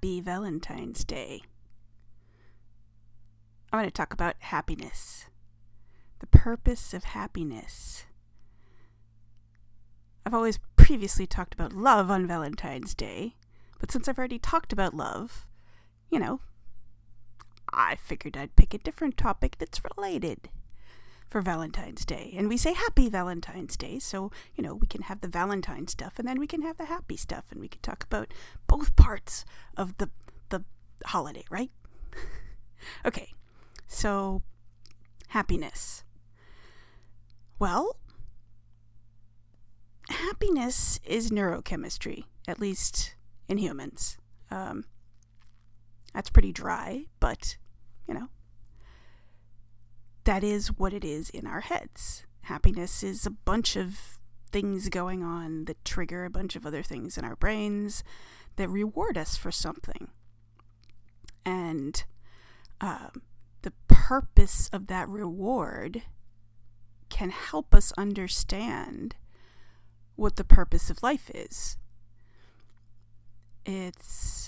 Happy Valentine's Day. I want to talk about happiness. The purpose of happiness. I've always previously talked about love on Valentine's Day, but since I've already talked about love, you know, I figured I'd pick a different topic that's related for Valentine's Day. And we say happy Valentine's Day, so, you know, we can have the Valentine stuff and then we can have the happy stuff and we can talk about both parts of the the holiday, right? okay. So happiness. Well, happiness is neurochemistry, at least in humans. Um, that's pretty dry, but, you know, that is what it is in our heads. Happiness is a bunch of things going on that trigger a bunch of other things in our brains that reward us for something. And um, the purpose of that reward can help us understand what the purpose of life is. It's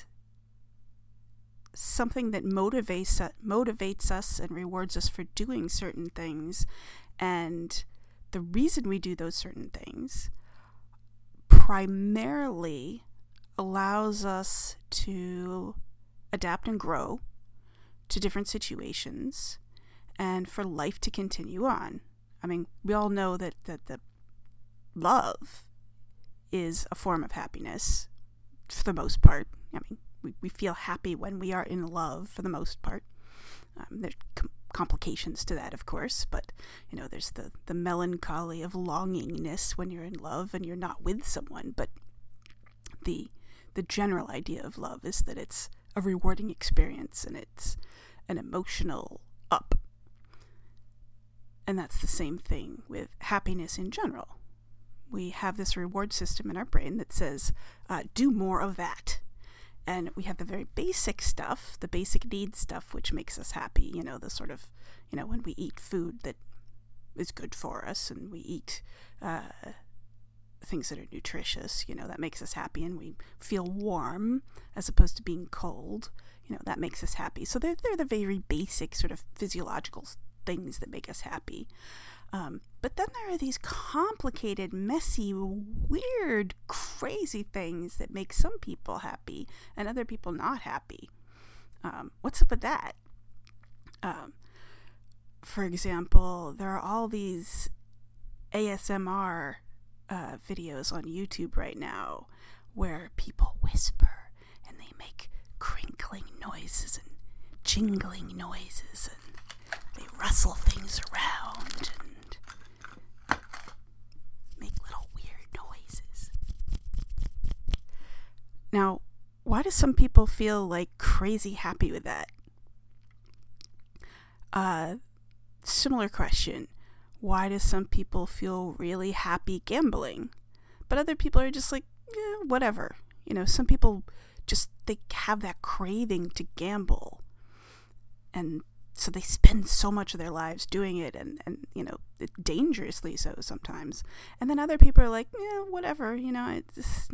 something that motivates uh, motivates us and rewards us for doing certain things and the reason we do those certain things primarily allows us to adapt and grow to different situations and for life to continue on. I mean, we all know that, that the love is a form of happiness for the most part. I mean, we, we feel happy when we are in love for the most part. Um, there's com- complications to that, of course, but you know, there's the, the melancholy of longingness when you're in love and you're not with someone. But the the general idea of love is that it's a rewarding experience and it's an emotional up. And that's the same thing with happiness in general. We have this reward system in our brain that says, uh, do more of that and we have the very basic stuff, the basic need stuff, which makes us happy. You know, the sort of, you know, when we eat food that is good for us and we eat uh, things that are nutritious, you know, that makes us happy and we feel warm as opposed to being cold. You know, that makes us happy. So they're, they're the very basic sort of physiological things that make us happy. Um, but then there are these complicated, messy, weird, crazy things that make some people happy and other people not happy. Um, what's up with that? Um, for example, there are all these ASMR uh, videos on YouTube right now where people whisper and they make crinkling noises and jingling noises and rustle things around and make little weird noises. Now, why do some people feel like crazy happy with that? Uh, similar question. Why do some people feel really happy gambling? But other people are just like, yeah, whatever. You know, some people just they have that craving to gamble. And so they spend so much of their lives doing it and, and you know, dangerously so sometimes. And then other people are like, yeah, whatever, you know, it's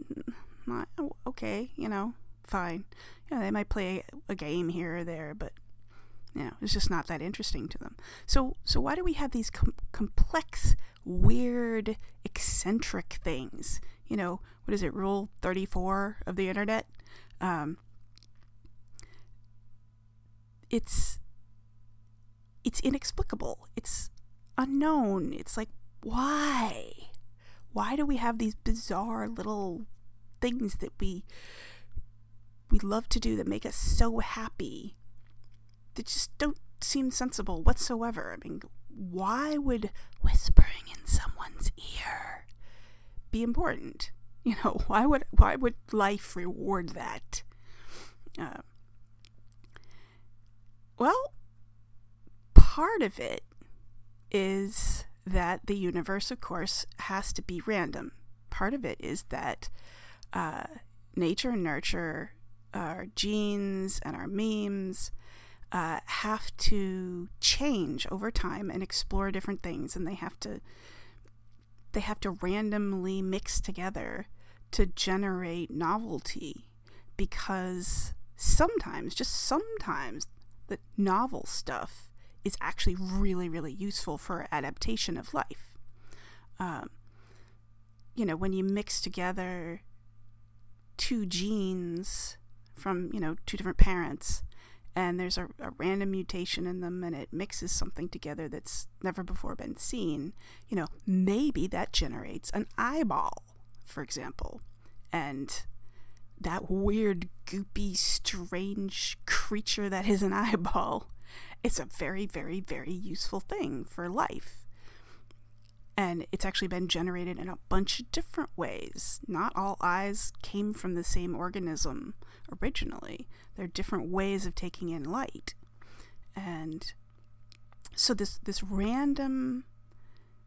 not oh, okay, you know, fine. You know, they might play a game here or there, but you know, it's just not that interesting to them. So, so why do we have these com- complex, weird, eccentric things? You know, what is it? Rule thirty-four of the internet. Um, it's it's inexplicable. It's unknown. It's like why? Why do we have these bizarre little things that we we love to do that make us so happy that just don't seem sensible whatsoever. I mean, why would whispering in someone's ear be important? You know, why would why would life reward that? Uh, well, part of it is that the universe, of course, has to be random. Part of it is that uh, nature and nurture, our genes and our memes, uh, have to change over time and explore different things, and they have to they have to randomly mix together to generate novelty because sometimes, just sometimes, the novel stuff is actually really, really useful for adaptation of life. Um, you know, when you mix together two genes from, you know, two different parents, and there's a, a, random mutation in them and it mixes something together that's never before been seen, you know, maybe that generates an eyeball, for example. And that weird, goopy, strange creature that is an eyeball it's a very, very, very useful thing for life. And it's actually been generated in a bunch of different ways. Not all eyes came from the same organism originally. There are different ways of taking in light. And so this this random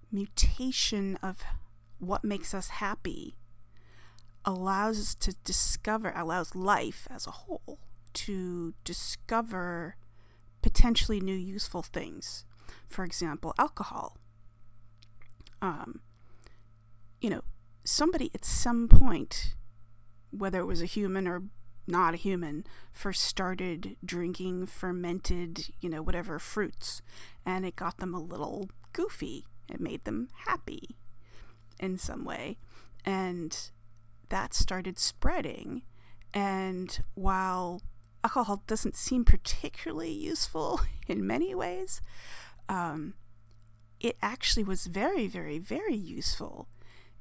mutation of what makes us happy allows us to discover allows life as a whole to discover potentially new useful things. For example, alcohol. Um, you know, somebody at some point, whether it was a human or not a human, first started drinking fermented, you know, whatever fruits, and it got them a little goofy. It made them happy in some way. And that started spreading. And while alcohol doesn't seem particularly useful in many ways, um, it actually was very, very, very useful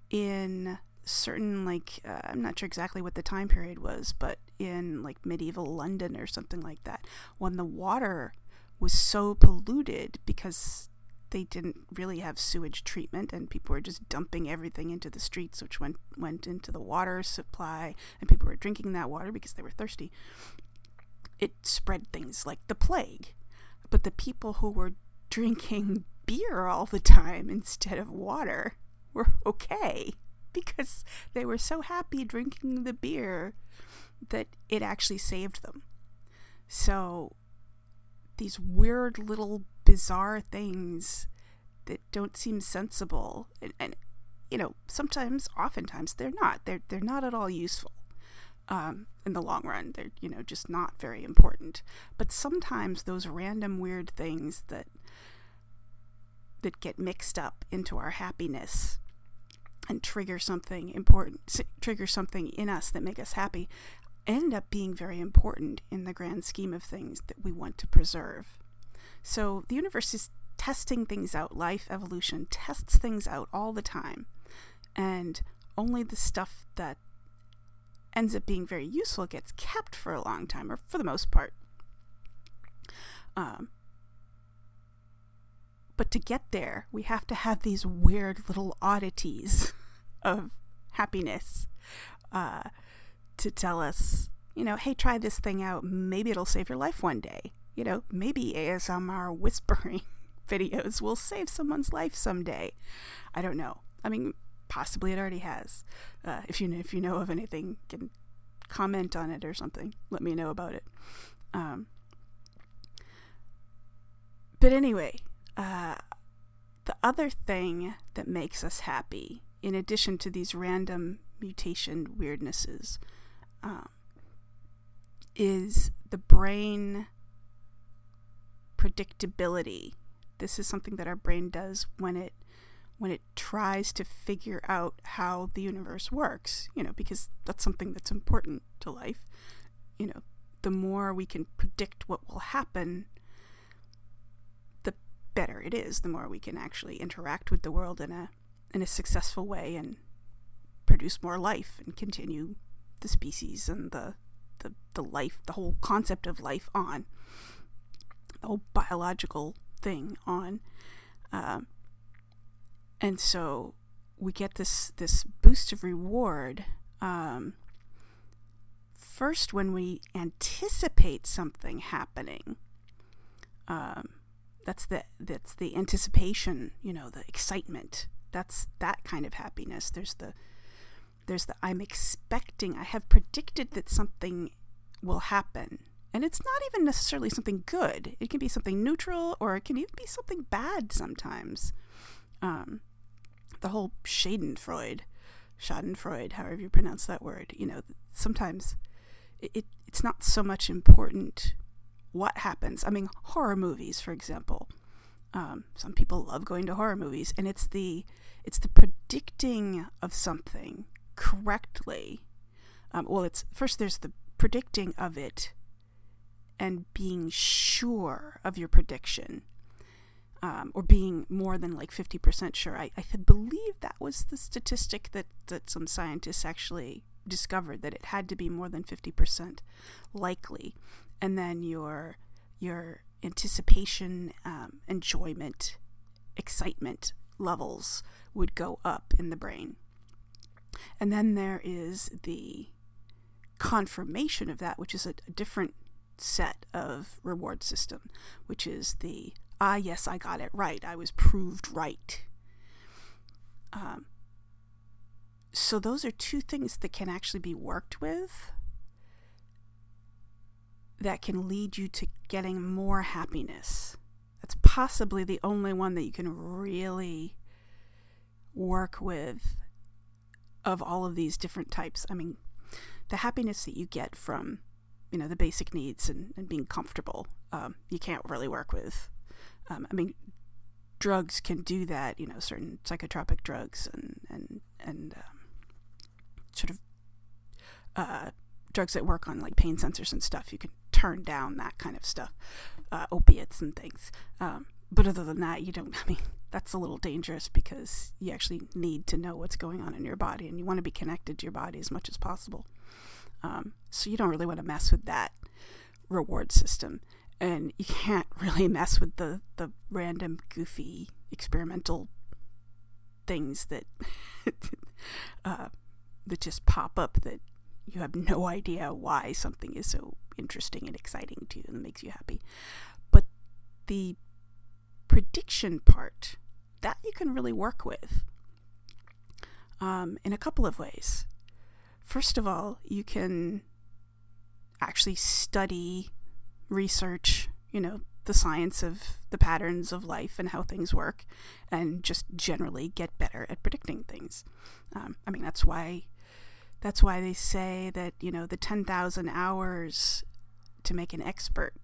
in certain, like, uh, I'm not sure exactly what the time period was, but in like medieval London or something like that, when the water was so polluted because they didn't really have sewage treatment and people were just dumping everything into the streets which went went into the water supply and people were drinking that water because they were thirsty it spread things like the plague. But the people who were drinking beer all the time instead of water were okay because they were so happy drinking the beer that it actually saved them. So these weird little bizarre things that don't seem sensible and, and you know sometimes oftentimes they're not they're they're not at all useful um, in the long run. They're, you know, just not very important. But sometimes those random weird things that that get mixed up into our happiness and trigger something important, trigger something in us that make us happy, end up being very important in the grand scheme of things that we want to preserve. So the universe is testing things out. Life evolution tests things out all the time. And only the stuff that ends up being very useful gets kept for a long time, or for the most part. Um, but to get there, we have to have these weird little oddities of happiness uh, to tell us, you know, hey, try this thing out. Maybe it'll save your life one day. You know, maybe ASMR whispering videos will save someone's life someday. I don't know. I mean, possibly it already has. Uh, if you if you know of anything, can comment on it or something. Let me know about it. Um, but anyway, uh, the other thing that makes us happy, in addition to these random mutation weirdnesses, um, is the brain predictability. This is something that our brain does when it when it tries to figure out how the universe works, you know, because that's something that's important to life. You know, the more we can predict what will happen, the better it is, the more we can actually interact with the world in a in a successful way and produce more life and continue the species and the the, the life the whole concept of life on the whole biological thing on um, and so we get this this boost of reward um, first when we anticipate something happening. Um, that's the that's the anticipation, you know, the excitement. That's that kind of happiness. There's the there's the I'm expecting. I have predicted that something will happen. And it's not even necessarily something good. It can be something neutral or it can even be something bad sometimes. Um, the whole Schadenfreude, Schadenfreude, however you pronounce that word, you know, sometimes it, it, it's not so much important what happens. I mean, horror movies, for example. Um, some people love going to horror movies, and it's the it's the predicting of something correctly. Um, well, it's first there's the predicting of it and being sure of your prediction um, or being more than like 50% sure. I, I believe that was the statistic that, that some scientists actually discovered that it had to be more than 50% likely. And then your, your anticipation, um, enjoyment, excitement levels would go up in the brain. And then there is the confirmation of that, which is a, a different set of reward system, which is the ah, yes, I got it right. I was proved right. Um, so, those are two things that can actually be worked with that can lead you to getting more happiness. That's possibly the only one that you can really work with of all of these different types. I mean, the happiness that you get from, you know, the basic needs and, and being comfortable, um, you can't really work with um, I mean, drugs can do that. You know, certain psychotropic drugs and and and um, sort of uh, drugs that work on like pain sensors and stuff. You can turn down that kind of stuff, uh, opiates and things. Um, but other than that, you don't. I mean, that's a little dangerous because you actually need to know what's going on in your body, and you want to be connected to your body as much as possible. Um, so you don't really want to mess with that reward system and you can't really mess with the the random goofy experimental things that uh, that just pop up that you have no idea why something is so interesting and exciting to you and makes you happy. But the prediction part that you can really work with um, in a couple of ways. First of all, you can actually study research, you know, the science of the patterns of life and how things work, and just generally get better at predicting things. Um, I mean, that's why that's why they say that you know the ten thousand hours to make an expert.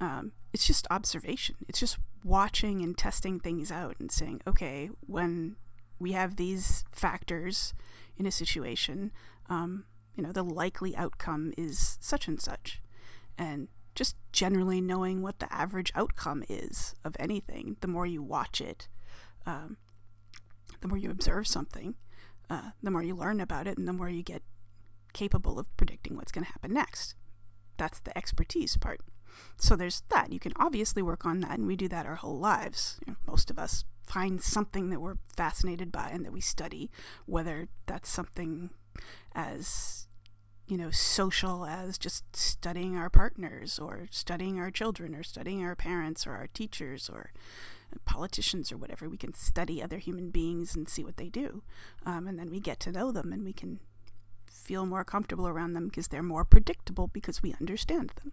Um, it's just observation. It's just watching and testing things out and saying, okay, when we have these factors in a situation, um, you know, the likely outcome is such and such, and just generally knowing what the average outcome is of anything. The more you watch it, um, the more you observe something, uh, the more you learn about it, and the more you get capable of predicting what's going to happen next. That's the expertise part. So there's that. You can obviously work on that, and we do that our whole lives. You know, most of us find something that we're fascinated by and that we study, whether that's something as you know, social as just studying our partners or studying our children or studying our parents or our teachers or politicians or whatever. We can study other human beings and see what they do. Um, and then we get to know them and we can feel more comfortable around them because they're more predictable because we understand them.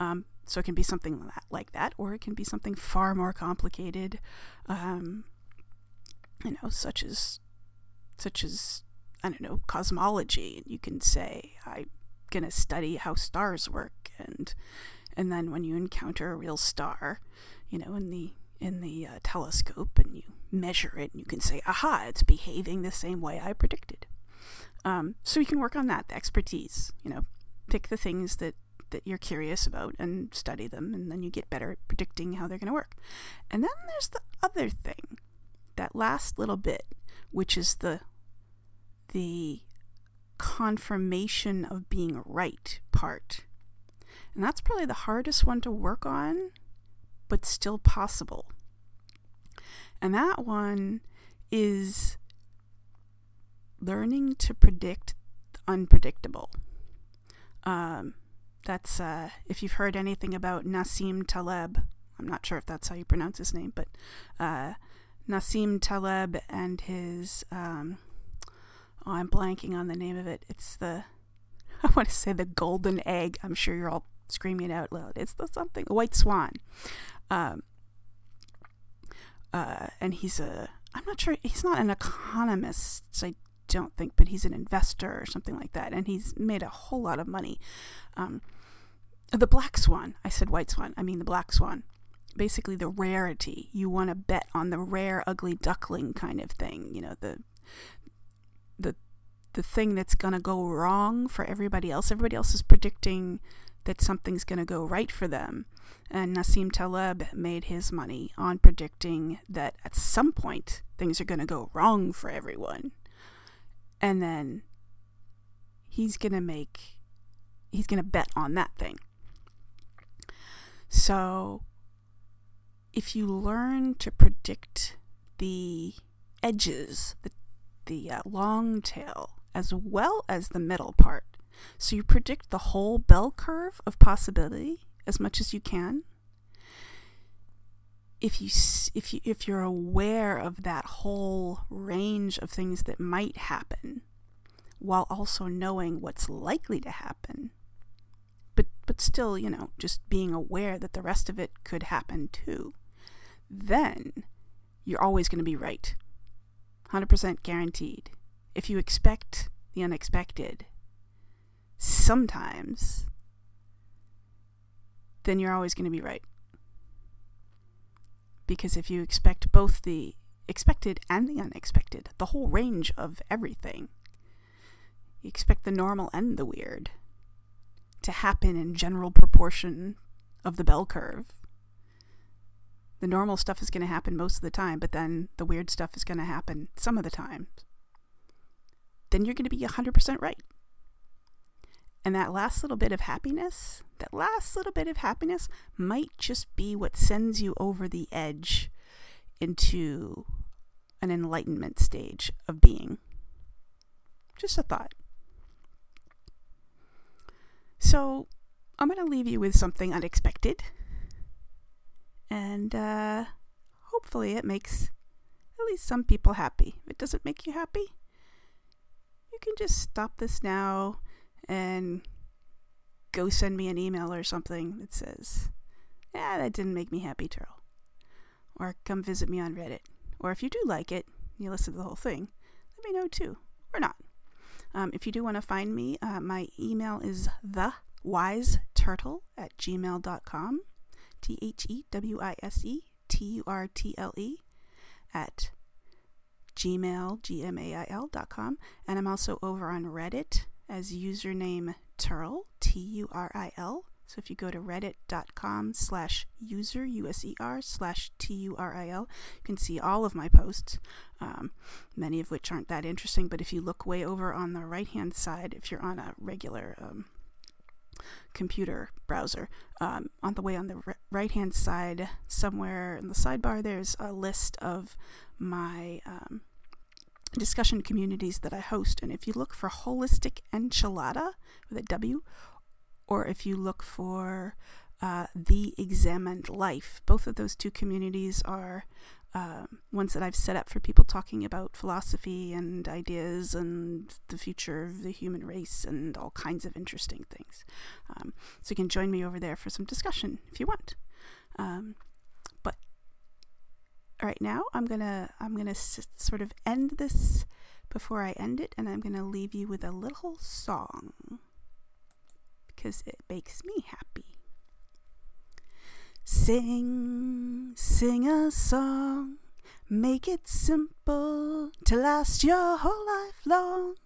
Um, so it can be something like that, or it can be something far more complicated, um, you know, such as such as I don't know, cosmology. You can say, I'm going to study how stars work. And, and then when you encounter a real star, you know, in the, in the uh, telescope and you measure it, and you can say, aha, it's behaving the same way I predicted. Um, so you can work on that, the expertise, you know, pick the things that, that you're curious about and study them, and then you get better at predicting how they're going to work. And then there's the other thing, that last little bit, which is the the confirmation of being right part. And that's probably the hardest one to work on, but still possible. And that one is learning to predict unpredictable. Um, that's uh, if you've heard anything about Nassim Taleb. I'm not sure if that's how you pronounce his name, but uh, Nassim Taleb and his um, oh, I'm blanking on the name of it. It's the I want to say the golden egg. I'm sure you're all screaming out loud. It's the something a white swan. Um, uh, and he's a I'm not sure he's not an economist. I don't think, but he's an investor or something like that, and he's made a whole lot of money. Um, the black swan. I said white swan. I mean the black swan. Basically, the rarity. You want to bet on the rare, ugly duckling kind of thing. You know the the the thing that's going to go wrong for everybody else. Everybody else is predicting that something's going to go right for them. And Nassim Taleb made his money on predicting that at some point things are going to go wrong for everyone. And then he's going to make, he's going to bet on that thing. So if you learn to predict the edges, the, the uh, long tail, as well as the middle part, so you predict the whole bell curve of possibility as much as you can. If you if you if you're aware of that whole range of things that might happen while also knowing what's likely to happen, but but still, you know, just being aware that the rest of it could happen too, then you're always going to be right. 100% guaranteed. If you expect the unexpected, sometimes, then you're always going to be right. Because if you expect both the expected and the unexpected, the whole range of everything, you expect the normal and the weird to happen in general proportion of the bell curve. The normal stuff is going to happen most of the time, but then the weird stuff is going to happen some of the time. Then you're going to be 100% right. And that last little bit of happiness, that last little bit of happiness might just be what sends you over the edge into an enlightenment stage of being. Just a thought. So, I'm going to leave you with something unexpected. And uh, hopefully, it makes at least some people happy. If it doesn't make you happy, can just stop this now and go send me an email or something that says, yeah, that didn't make me happy, Turtle. Or come visit me on Reddit. Or if you do like it, you listen to the whole thing, let me know too. Or not. Um, if you do want to find me, uh, my email is thewiseturtle at gmail.com. T H E W I S E T U R T L E at gmail, G-M-A-I-L dot com. And I'm also over on Reddit as username Turil, T-U-R-I-L. So if you go to reddit.com slash user, U-S-E-R, slash T-U-R-I-L, you can see all of my posts, um, many of which aren't that interesting. But if you look way over on the right-hand side, if you're on a regular um, computer browser, um, on the way on the r- right-hand side, somewhere in the sidebar, there's a list of my um, discussion communities that I host. And if you look for Wholistic Enchilada with a W, or if you look for uh, The Examined Life, both of those two communities are uh, ones that I've set up for people talking about philosophy and ideas and the future of the human race and all kinds of interesting things. Um, so you can join me over there for some discussion if you want. Um, right now I'm gonna I'm gonna s- sort of end this before I end it, and I'm gonna leave you with a little song because it makes me happy. Sing, sing a song, make it simple to last your whole life long.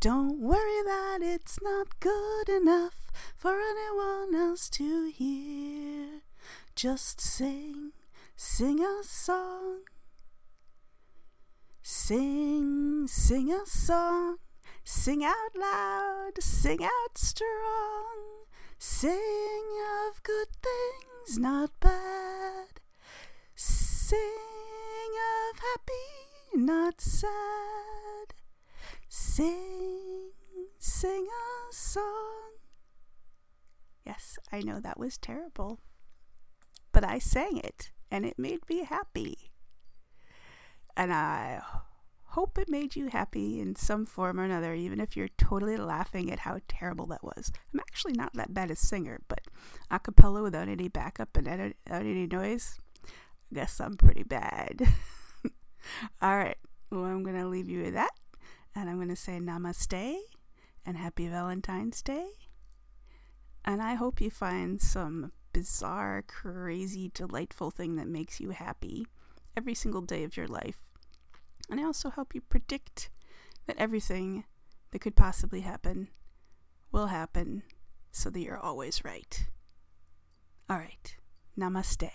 Don't worry that it's not good enough for anyone else to hear. Just sing Sing a song. Sing, sing a song. Sing out loud, sing out strong. Sing of good things, not bad. Sing of happy, not sad. Sing, sing a song. Yes, I know that was terrible, but I sang it and it made me happy. And I hope it made you happy in some form or another, even if you're totally laughing at how terrible that was. I'm actually not that bad a singer, but a cappella without any backup and without any noise, I guess I'm pretty bad. All right, well, I'm going to leave you with that, and I'm going to say namaste and happy Valentine's Day. And I hope you find some bizarre, crazy, delightful thing that makes you happy every single day of your life and I also help you predict that everything that could possibly happen will happen so that you're always right. All right, namaste.